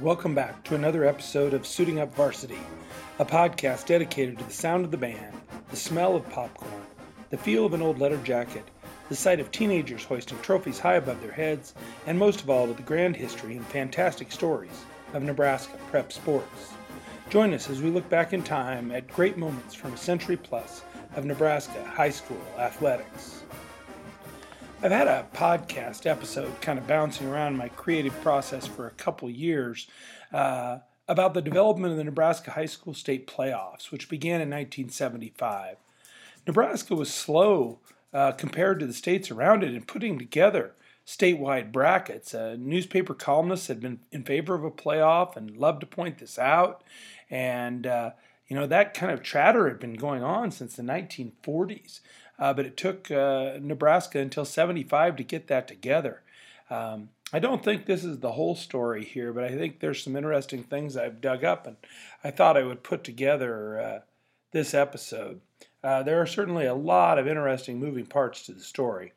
Welcome back to another episode of Suiting Up Varsity, a podcast dedicated to the sound of the band, the smell of popcorn, the feel of an old leather jacket, the sight of teenagers hoisting trophies high above their heads, and most of all to the grand history and fantastic stories of Nebraska prep sports. Join us as we look back in time at great moments from a century plus of Nebraska high school athletics. I've had a podcast episode kind of bouncing around my creative process for a couple years uh, about the development of the Nebraska High School State Playoffs, which began in 1975. Nebraska was slow uh, compared to the states around it in putting together statewide brackets. Newspaper columnists had been in favor of a playoff and loved to point this out. And, uh, you know, that kind of chatter had been going on since the 1940s uh, but it took uh, Nebraska until 75 to get that together. Um, I don't think this is the whole story here, but I think there's some interesting things I've dug up, and I thought I would put together uh, this episode. Uh, there are certainly a lot of interesting moving parts to the story.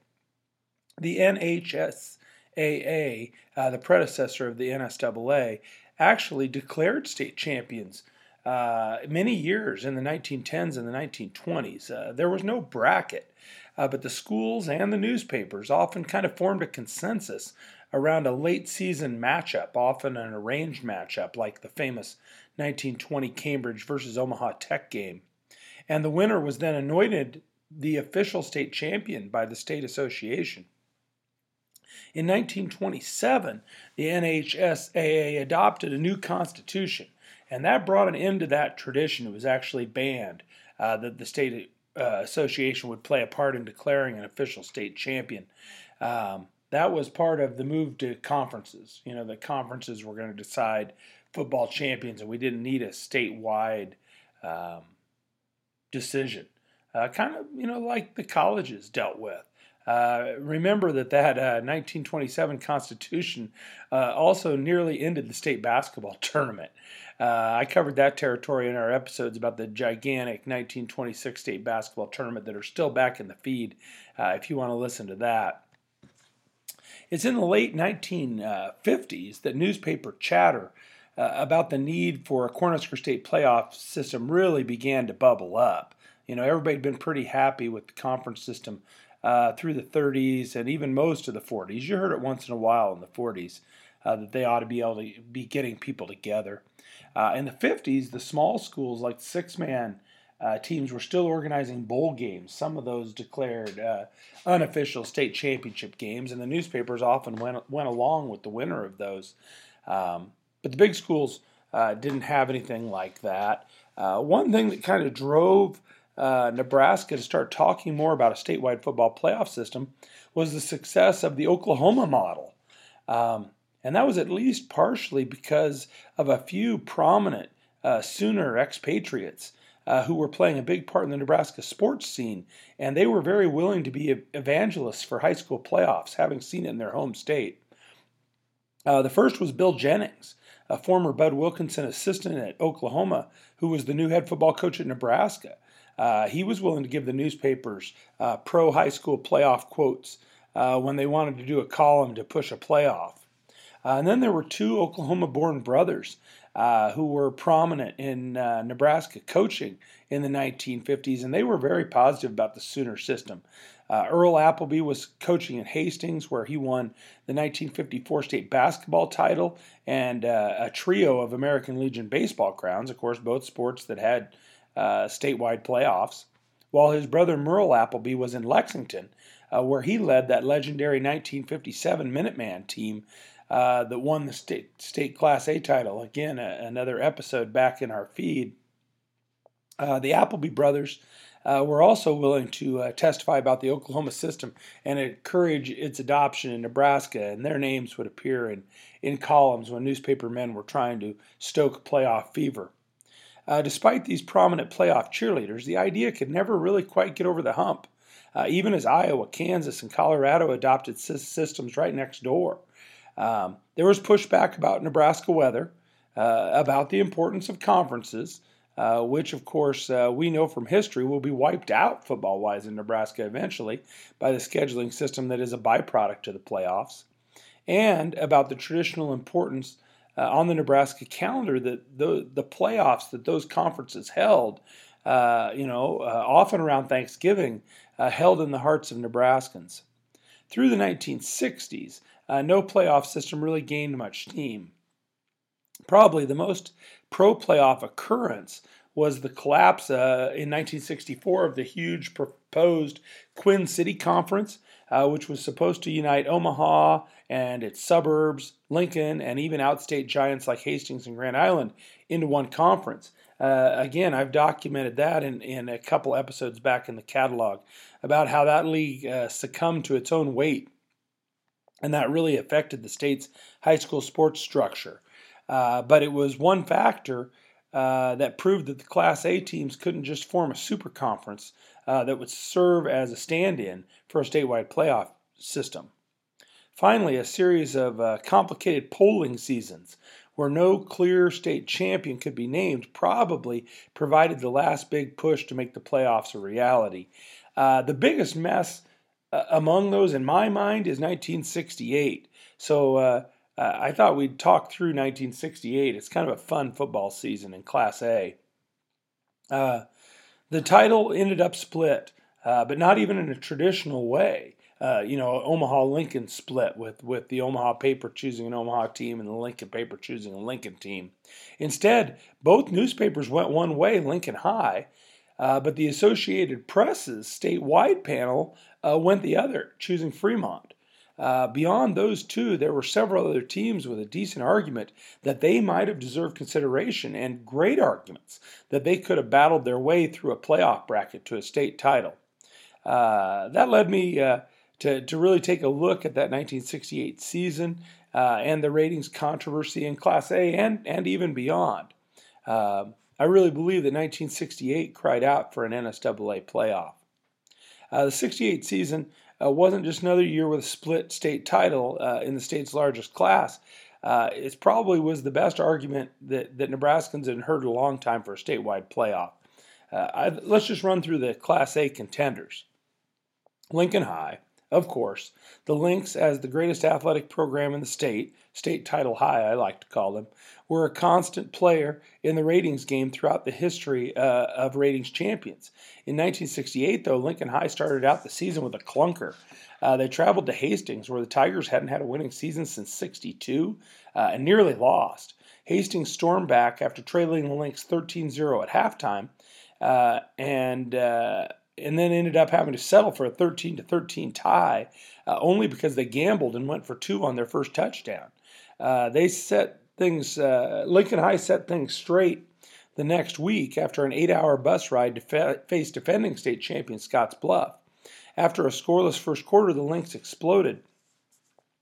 The NHSAA, uh, the predecessor of the NSAA, actually declared state champions uh, many years in the 1910s and the 1920s. Uh, there was no bracket, uh, but the schools and the newspapers often kind of formed a consensus around a late season matchup, often an arranged matchup like the famous 1920 Cambridge versus Omaha Tech game. And the winner was then anointed the official state champion by the state association. In 1927, the NHSAA adopted a new constitution and that brought an end to that tradition. It was actually banned uh, that the state uh, association would play a part in declaring an official state champion. Um, that was part of the move to conferences. You know, the conferences were going to decide football champions, and we didn't need a statewide um, decision. Uh, kind of, you know, like the colleges dealt with. Uh, remember that that uh, 1927 Constitution uh, also nearly ended the state basketball tournament. Uh, I covered that territory in our episodes about the gigantic 1926 state basketball tournament that are still back in the feed uh, if you want to listen to that. It's in the late 1950s that newspaper chatter about the need for a Cornhusker State playoff system really began to bubble up. You know, everybody had been pretty happy with the conference system uh, through the 30s and even most of the 40s. You heard it once in a while in the 40s uh, that they ought to be able to be getting people together. Uh, in the 50s, the small schools like six man uh, teams were still organizing bowl games. Some of those declared uh, unofficial state championship games, and the newspapers often went, went along with the winner of those. Um, but the big schools uh, didn't have anything like that. one thing that kind of drove uh, Nebraska to start talking more about a statewide football playoff system was the success of the Oklahoma model. Um, and that was at least partially because of a few prominent uh, Sooner expatriates uh, who were playing a big part in the Nebraska sports scene. And they were very willing to be evangelists for high school playoffs, having seen it in their home state. Uh, the first was Bill Jennings, a former Bud Wilkinson assistant at Oklahoma, who was the new head football coach at Nebraska. Uh, he was willing to give the newspapers uh, pro high school playoff quotes uh, when they wanted to do a column to push a playoff. Uh, and then there were two Oklahoma born brothers uh, who were prominent in Nebraska coaching in the 1950s, and they were very positive about the Sooner system. Earl Appleby was coaching at Hastings, where he won the 1954 state basketball title and a trio of American Legion baseball crowns, of course, both sports that had uh, statewide playoffs, while his brother Merle Appleby was in Lexington, uh, where he led that legendary 1957 Minuteman team uh, that won the state, state Class A title. Again, a, another episode back in our feed. Uh, the Appleby brothers uh, were also willing to testify about the Oklahoma system and encourage its adoption in Nebraska, and their names would appear in, in columns when newspaper men were trying to stoke playoff fever. Uh, despite these prominent playoff cheerleaders, the idea could never really quite get over the hump, uh, even as Iowa, Kansas, and Colorado adopted systems right next door. Um, there was pushback about Nebraska weather, uh, about the importance of conferences, uh, which, of course, uh, we know from history will be wiped out football wise in Nebraska eventually by the scheduling system that is a byproduct of the playoffs, and about the traditional importance uh, on the Nebraska calendar that the, the playoffs that those conferences held, uh, you know, uh, often around Thanksgiving, uh, held in the hearts of Nebraskans. Through the 1960s, uh, no playoff system really gained much steam. Probably the most pro playoff occurrence was the collapse uh, in 1964 of the huge proposed Quinn City Conference, uh, which was supposed to unite Omaha and its suburbs, Lincoln, and even outstate giants like Hastings and Grand Island into one conference. Uh, again, I've documented that in, in a couple episodes back in the catalog about how that league uh, succumbed to its own weight, and that really affected the state's high school sports structure. Uh, but it was one factor uh, that proved that the Class A teams couldn't just form a super conference uh, that would serve as a stand in for a statewide playoff system. Finally, a series of uh, complicated polling seasons where no clear state champion could be named probably provided the last big push to make the playoffs a reality. Uh, the biggest mess uh, among those, in my mind, is 1968. So uh, I thought we'd talk through 1968. It's kind of a fun football season in Class A. Uh, the title ended up split, uh, but not even in a traditional way. Uh, you know, Omaha Lincoln split with, with the Omaha paper choosing an Omaha team and the Lincoln paper choosing a Lincoln team. Instead, both newspapers went one way, Lincoln High, uh, but the Associated Press's statewide panel uh, went the other, choosing Fremont. Uh, beyond those two, there were several other teams with a decent argument that they might have deserved consideration and great arguments that they could have battled their way through a playoff bracket to a state title. Uh, that led me uh, to, to really take a look at that 1968 season uh, and the ratings controversy in Class A and, and even beyond. Um, I really believe that 1968 cried out for an NSAA playoff. Uh, the 68 season uh, wasn't just another year with a split state title uh, in the state's largest class. Uh, it probably was the best argument that, that Nebraskans had heard a long time for a statewide playoff. Uh, I, let's just run through the Class A contenders. Lincoln High, of course, the Links as the greatest athletic program in the state, state title high, I like to call them, were a constant player in the ratings game throughout the history uh, of ratings champions. In 1968, though, Lincoln High started out the season with a clunker. Uh, they traveled to Hastings, where the Tigers hadn't had a winning season since 62 uh, and nearly lost. Hastings stormed back after trailing the Links 13 0 at halftime uh, and uh, and then ended up having to settle for a 13 to 13 tie uh, only because they gambled and went for two on their first touchdown. Uh, they set things, uh, Lincoln High set things straight the next week after an eight hour bus ride to fa- face defending state champion Scotts Bluff. After a scoreless first quarter, the Links exploded.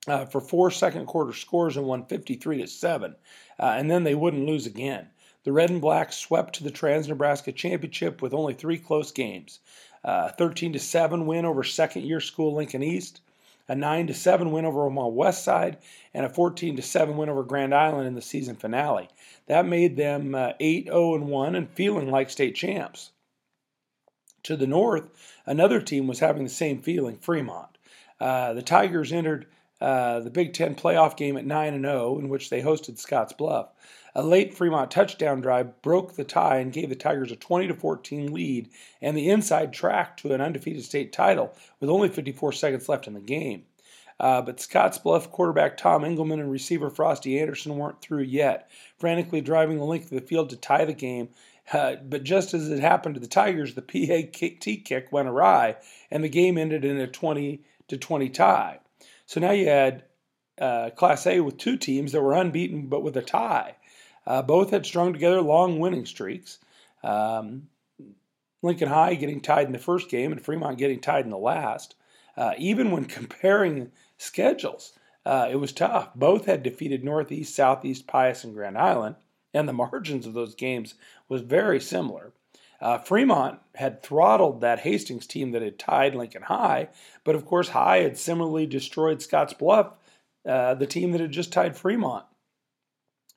Uh, for four second quarter scores and won 53 to 7, uh, and then they wouldn't lose again. The Red and Black swept to the Trans Nebraska Championship with only three close games. Uh, 13 to 7 win over second year school Lincoln East, a 9 to 7 win over Omaha West Side, and a 14 to 7 win over Grand Island in the season finale. That made them uh, 8 0 1 and feeling like state champs. To the north, another team was having the same feeling, Fremont. Uh, the Tigers entered uh, the Big Ten playoff game at 9 and 0, in which they hosted Scotts Bluff. A late Fremont touchdown drive broke the tie and gave the Tigers a 20 14 lead and the inside track to an undefeated state title with only 54 seconds left in the game. Uh, but Scotts Bluff quarterback Tom Engelman and receiver Frosty Anderson weren't through yet, frantically driving the length of the field to tie the game. Uh, but just as it happened to the Tigers, the PAT kick went awry, and the game ended in a 20 to 20 tie. So now you had uh, Class A with two teams that were unbeaten but with a tie. Uh, both had strung together long winning streaks. Um, Lincoln High getting tied in the first game and Fremont getting tied in the last. Uh, even when comparing schedules, uh, it was tough. Both had defeated Northeast, Southeast, Pius, and Grand Island, and the margins of those games was very similar. Uh, Fremont had throttled that Hastings team that had tied Lincoln High, but of course, High had similarly destroyed Scotts Bluff, uh, the team that had just tied Fremont.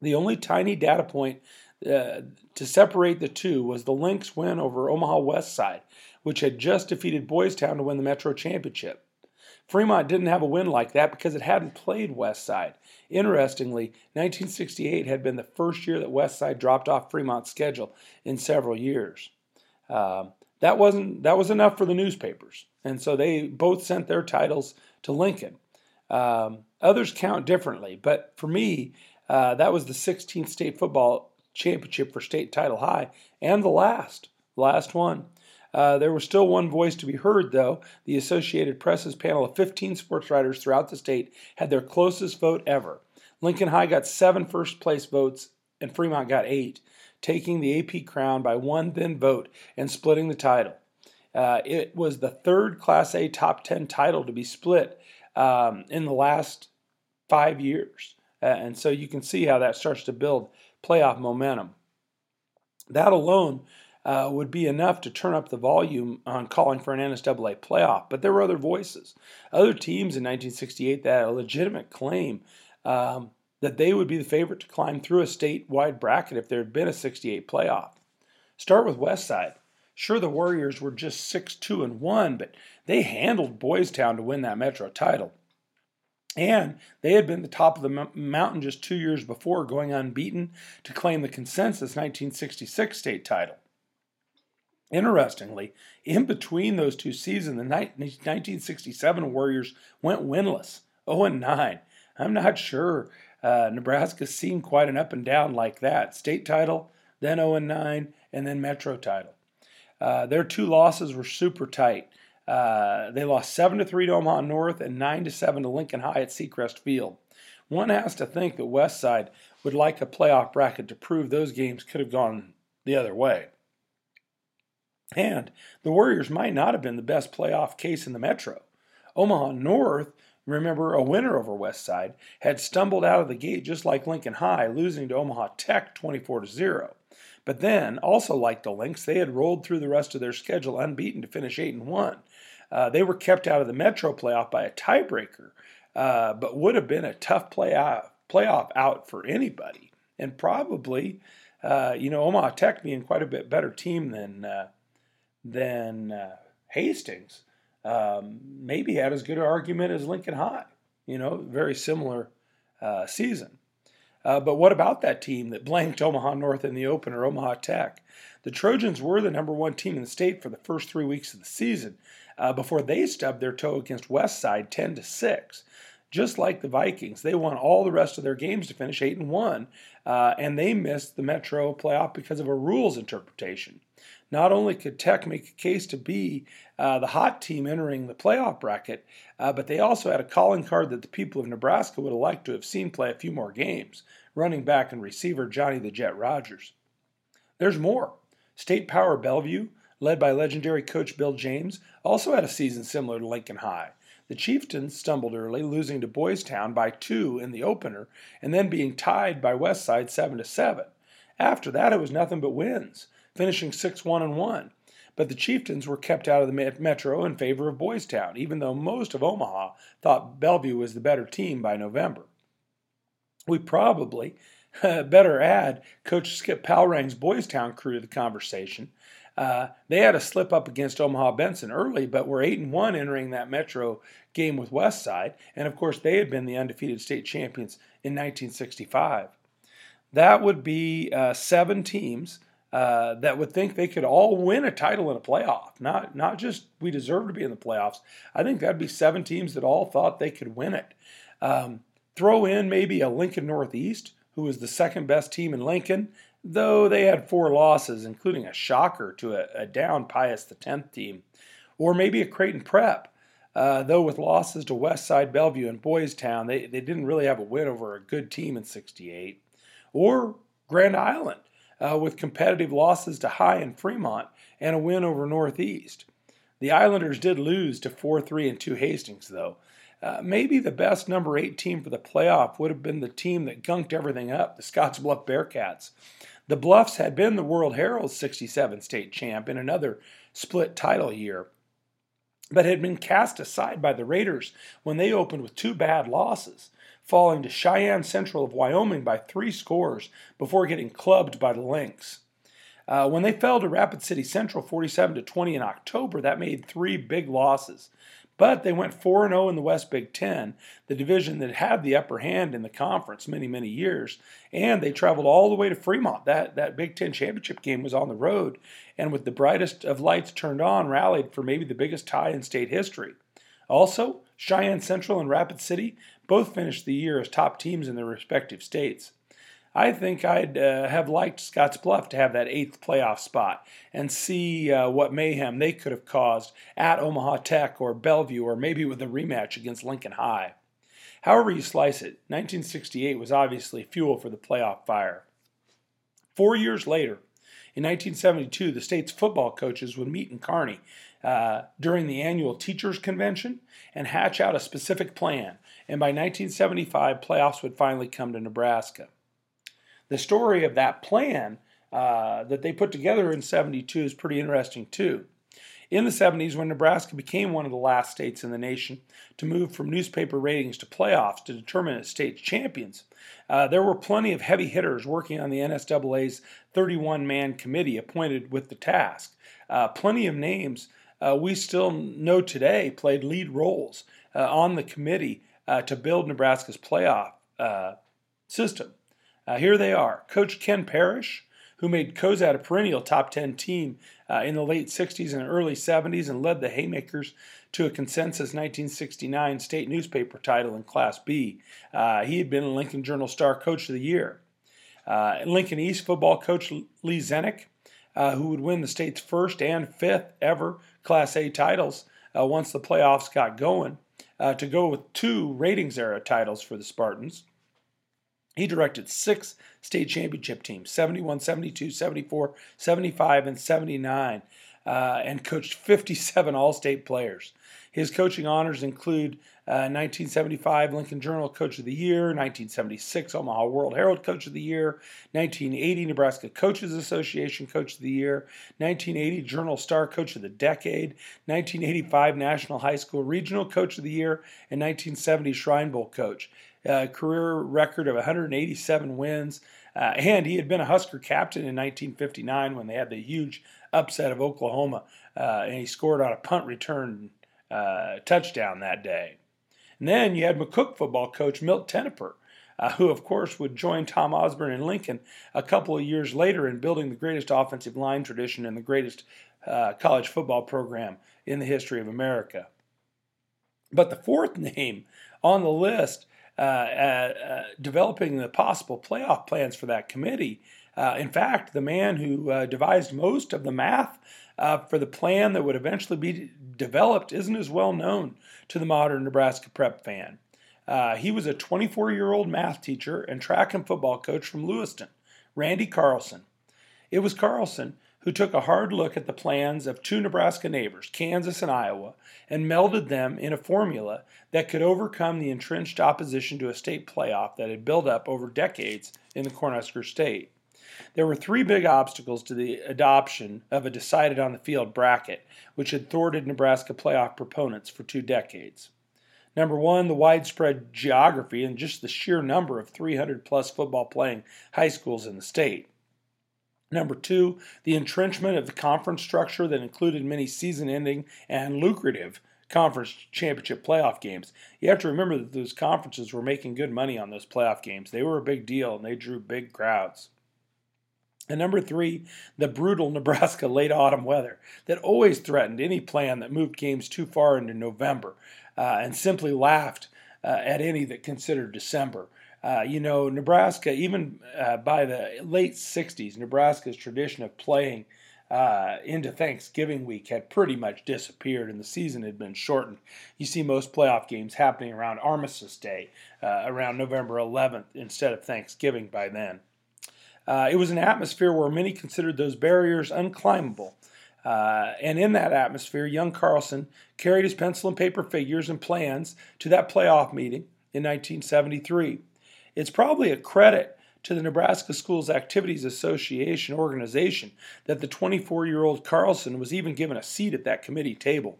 The only tiny data point uh, to separate the two was the Links win over Omaha West Side, which had just defeated Boys Town to win the Metro Championship. Fremont didn't have a win like that because it hadn't played West Side. Interestingly, 1968 had been the first year that West Side dropped off Fremont's schedule in several years. Um, that wasn't that was enough for the newspapers, and so they both sent their titles to Lincoln. Um, others count differently, but for me, uh, that was the 16th state football championship for state title high and the last, last one. Uh, there was still one voice to be heard, though. The Associated Press's panel of 15 sports writers throughout the state had their closest vote ever. Lincoln High got seven first place votes, and Fremont got eight, taking the AP crown by one thin vote and splitting the title. Uh, it was the third Class A top 10 title to be split um, in the last five years. Uh, and so you can see how that starts to build playoff momentum. That alone uh, would be enough to turn up the volume on calling for an NSAA playoff. But there were other voices. Other teams in 1968 that had a legitimate claim um, that they would be the favorite to climb through a statewide bracket if there had been a 68 playoff. Start with West Side. Sure, the Warriors were just 6 2 and 1, but they handled Boys Town to win that Metro title. And they had been the top of the mountain just two years before, going unbeaten to claim the consensus 1966 state title. Interestingly, in between those two seasons, the 1967 Warriors went winless, 0 9. I'm not sure uh, Nebraska's seen quite an up and down like that. State title, then 0 9, and then Metro title. Uh, their two losses were super tight. Uh, they lost 7 to 3 to Omaha North and 9 to 7 to Lincoln High at Seacrest Field. One has to think that West Side would like a playoff bracket to prove those games could have gone the other way. And the Warriors might not have been the best playoff case in the Metro. Omaha North, remember a winner over West Side, had stumbled out of the gate just like Lincoln High, losing to Omaha Tech 24 to 0. But then, also like the Links, they had rolled through the rest of their schedule unbeaten to finish 8 and 1. Uh, they were kept out of the Metro playoff by a tiebreaker, uh, but would have been a tough playoff, playoff out for anybody. And probably, uh, you know, Omaha Tech being quite a bit better team than, uh, than uh, Hastings, um, maybe had as good an argument as Lincoln High. You know, very similar uh, season. Uh, but what about that team that blanked Omaha North in the opener, Omaha Tech? The Trojans were the number one team in the state for the first three weeks of the season uh, before they stubbed their toe against West Side 10 to 6. Just like the Vikings, they won all the rest of their games to finish 8 and 1, uh, and they missed the Metro playoff because of a rules interpretation. Not only could Tech make a case to be uh, the hot team entering the playoff bracket, uh, but they also had a calling card that the people of Nebraska would have liked to have seen play a few more games running back and receiver Johnny the Jet Rodgers. There's more. State Power Bellevue, led by legendary coach Bill James, also had a season similar to Lincoln High. The Chieftains stumbled early, losing to Boys Town by two in the opener, and then being tied by Westside seven to seven. After that, it was nothing but wins finishing 6 1 and 1. But the Chieftains were kept out of the Metro in favor of Boys Town, even though most of Omaha thought Bellevue was the better team by November. We probably better add Coach Skip Palrang's Boys Town crew to the conversation. Uh, they had a slip up against Omaha Benson early, but were 8 and 1 entering that Metro game with Westside, and of course, they had been the undefeated state champions in 1965. That would be uh, seven teams uh, that would think they could all win a title in a playoff. Not not just we deserve to be in the playoffs. I think that'd be seven teams that all thought they could win it. Um, throw in maybe a Lincoln Northeast, who was the second best team in Lincoln, though they had four losses, including a shocker to a, a down Pius the tenth team, or maybe a Creighton Prep. Uh, though with losses to West Side Bellevue and Boys Town, they, they didn't really have a win over a good team in 68. Or Grand Island, uh, with competitive losses to High and Fremont and a win over Northeast. The Islanders did lose to 4 3 and 2 Hastings, though. Uh, maybe the best number eight team for the playoff would have been the team that gunked everything up, the Scottsbluff Bearcats. The Bluffs had been the World Herald's 67 state champ in another split title year, but had been cast aside by the Raiders when they opened with two bad losses falling to Cheyenne Central of Wyoming by three scores before getting clubbed by the Links. Uh, when they fell to Rapid City Central 47 to 20 in October, that made three big losses. But they went 4 0 in the West Big Ten, the division that had the upper hand in the conference many, many years. And they traveled all the way to Fremont. That, that Big Ten championship game was on the road, and with the brightest of lights turned on, rallied for maybe the biggest tie in state history. Also, Cheyenne Central and Rapid City both finished the year as top teams in their respective states. I think I'd uh, have liked Scotts Bluff to have that eighth playoff spot and see uh, what mayhem they could have caused at Omaha Tech or Bellevue or maybe with a rematch against Lincoln High. However you slice it, 1968 was obviously fuel for the playoff fire. Four years later, in 1972, the state's football coaches would meet in Kearney uh, during the annual teachers convention and hatch out a specific plan. And by 1975, playoffs would finally come to Nebraska. The story of that plan uh, that they put together in 72 is pretty interesting too. In the 70s, when Nebraska became one of the last states in the nation to move from newspaper ratings to playoffs to determine its state champions, uh, there were plenty of heavy hitters working on the NSAA's 31 man committee appointed with the task. Uh, plenty of names uh, we still know today played lead roles uh, on the committee uh, to build Nebraska's playoff uh, system. Uh, here they are Coach Ken Parrish, who made Cozad a perennial top 10 team uh, in the late 60s and early 70s and led the Haymakers to a consensus 1969 state newspaper title in Class B. he had been Lincoln Journal Star Coach of the Year. Lincoln East football coach Lee Zenick uh, who would win the state's first and fifth ever Class A titles uh, once the playoffs got going, uh, to go with two ratings era titles for the Spartans. He directed six state championship teams 71, 72, 74, 75, and 79, uh, and coached 57 all state players. His coaching honors include 1975 uh, Lincoln Journal Coach of the Year, 1976 Omaha World Herald Coach of the Year, 1980 Nebraska Coaches Association Coach of the Year, 1980 Journal Star Coach of the Decade, 1985 National High School Regional Coach of the Year, and 1970 Shrine Bowl Coach. Uh, career record of 187 wins. Uh, and he had been a Husker captain in 1959 when they had the huge upset of Oklahoma, uh, and he scored on a punt return uh, touchdown that day. And then you had McCook football coach Milt Tenopir, uh, who, of course, would join Tom Osborne and Lincoln a couple of years later in building the greatest offensive line tradition and the greatest uh, college football program in the history of America. But the fourth name on the list, uh, uh developing the possible playoff plans for that committee, uh, in fact, the man who devised most of the math for the plan that would eventually be developed isn't as well known to the modern Nebraska prep fan. Uh, he was a 24 year old math teacher and track and football coach from Lewiston, Randy Carlson. It was Carlson who took a hard look at the plans of two Nebraska neighbors, Kansas and Iowa, and melded them in a formula that could overcome the entrenched opposition to a state playoff that had built up over decades in the Cornhusker State. There were three big obstacles to the adoption of a decided on the field bracket, which had thwarted Nebraska playoff proponents for two decades. Number one, the widespread geography and just the sheer number of 300 plus football playing high schools in the state. Number two, the entrenchment of the conference structure that included many season ending and lucrative conference championship playoff games. You have to remember that those conferences were making good money on those playoff games. They were a big deal and they drew big crowds. And number three, the brutal Nebraska late autumn weather that always threatened any plan that moved games too far into November uh, and simply laughed uh, at any that considered December. Uh, you know, Nebraska, even uh, by the late 60s, Nebraska's tradition of playing uh, into Thanksgiving week had pretty much disappeared and the season had been shortened. You see most playoff games happening around Armistice Day, uh, around November 11th, instead of Thanksgiving by then. Uh, it was an atmosphere where many considered those barriers unclimbable. Uh, and in that atmosphere, young Carlson carried his pencil and paper figures and plans to that playoff meeting in 1973. It's probably a credit to the Nebraska Schools Activities Association organization that the 24 year old Carlson was even given a seat at that committee table.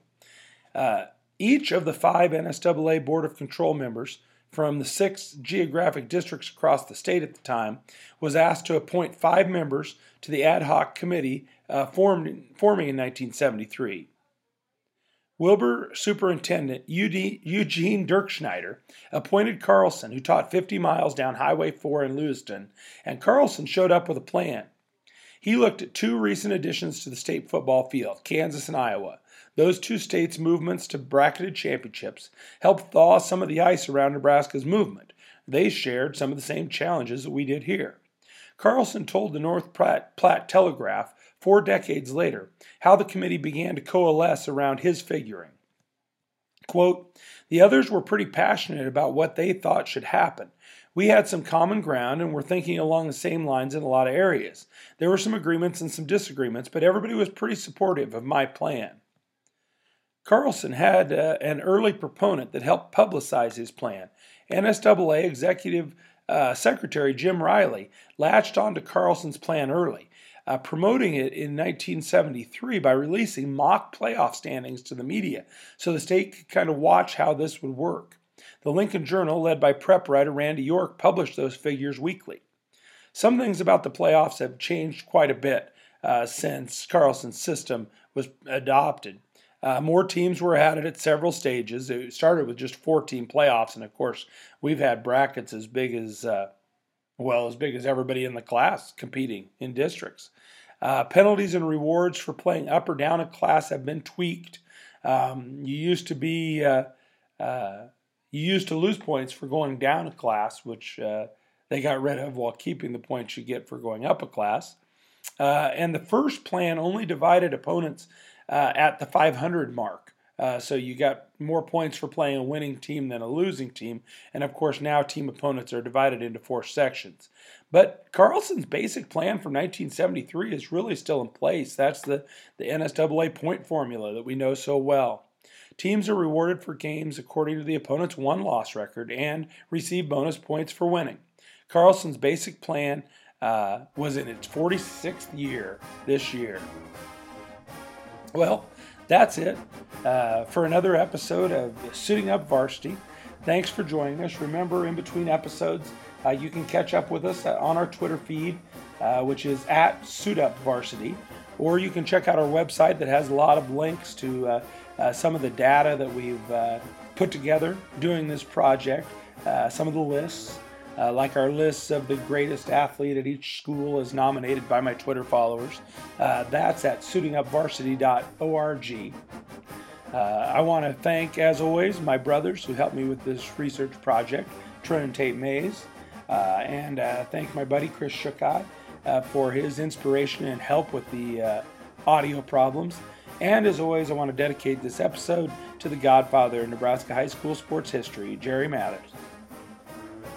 Uh, each of the five NSAA Board of Control members from the six geographic districts across the state at the time, was asked to appoint five members to the ad hoc committee uh, formed, forming in 1973. Wilber Superintendent Eugene Dirkschneider appointed Carlson, who taught 50 miles down Highway 4 in Lewiston, and Carlson showed up with a plan. He looked at two recent additions to the state football field, Kansas and Iowa. Those two states' movements to bracketed championships helped thaw some of the ice around Nebraska's movement. They shared some of the same challenges that we did here. Carlson told the North Platte Telegraph four decades later how the committee began to coalesce around his figuring. Quote, the others were pretty passionate about what they thought should happen. We had some common ground and were thinking along the same lines in a lot of areas. There were some agreements and some disagreements, but everybody was pretty supportive of my plan. Carlson had uh, an early proponent that helped publicize his plan. NSAA Executive uh, Secretary Jim Riley latched onto Carlson's plan early uh, promoting it in 1973 by releasing mock playoff standings to the media so the state could kind of watch how this would work. The Lincoln Journal, led by prep writer Randy York, published those figures weekly. Some things about the playoffs have changed quite a bit uh, since Carlson's system was adopted. Uh, more teams were added at several stages. It started with just 14 playoffs, and of course, we've had brackets as big as uh, well, as big as everybody in the class competing in districts. Uh, penalties and rewards for playing up or down a class have been tweaked. Um, you used to be uh, uh, you used to lose points for going down a class, which uh, they got rid of while keeping the points you get for going up a class. Uh, and the first plan only divided opponents uh, at the 500 mark. Uh, so you got more points for playing a winning team than a losing team. And of course, now team opponents are divided into four sections. But Carlson's basic plan from 1973 is really still in place. That's the, the NSAA point formula that we know so well. Teams are rewarded for games according to the opponent's one loss record and receive bonus points for winning. Carlson's basic plan uh, was in its 46th year this year. Well, that's it uh, for another episode of Suiting Up Varsity. Thanks for joining us. Remember, in between episodes, uh, you can catch up with us on our Twitter feed, uh, which is at Suit Up Varsity, or you can check out our website that has a lot of links to uh, uh, some of the data that we've uh, put together doing this project, some of the lists, uh, like our lists of the greatest athlete at each school is nominated by my Twitter followers. Uh, that's at suitingupvarsity.org. Uh, I want to thank, as always, my brothers who helped me with this research project, Trent and Tate Mays, uh, and uh, thank my buddy Chris Shukai uh, for his inspiration and help with the audio problems. And as always, I want to dedicate this episode to the godfather of Nebraska high school sports history, Jerry Mathers.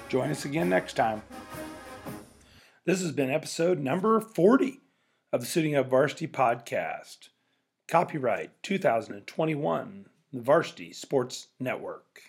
Join us again next time. This has been episode number 40 of the Suiting Up Varsity podcast. Copyright 2021, the Varsity Sports Network.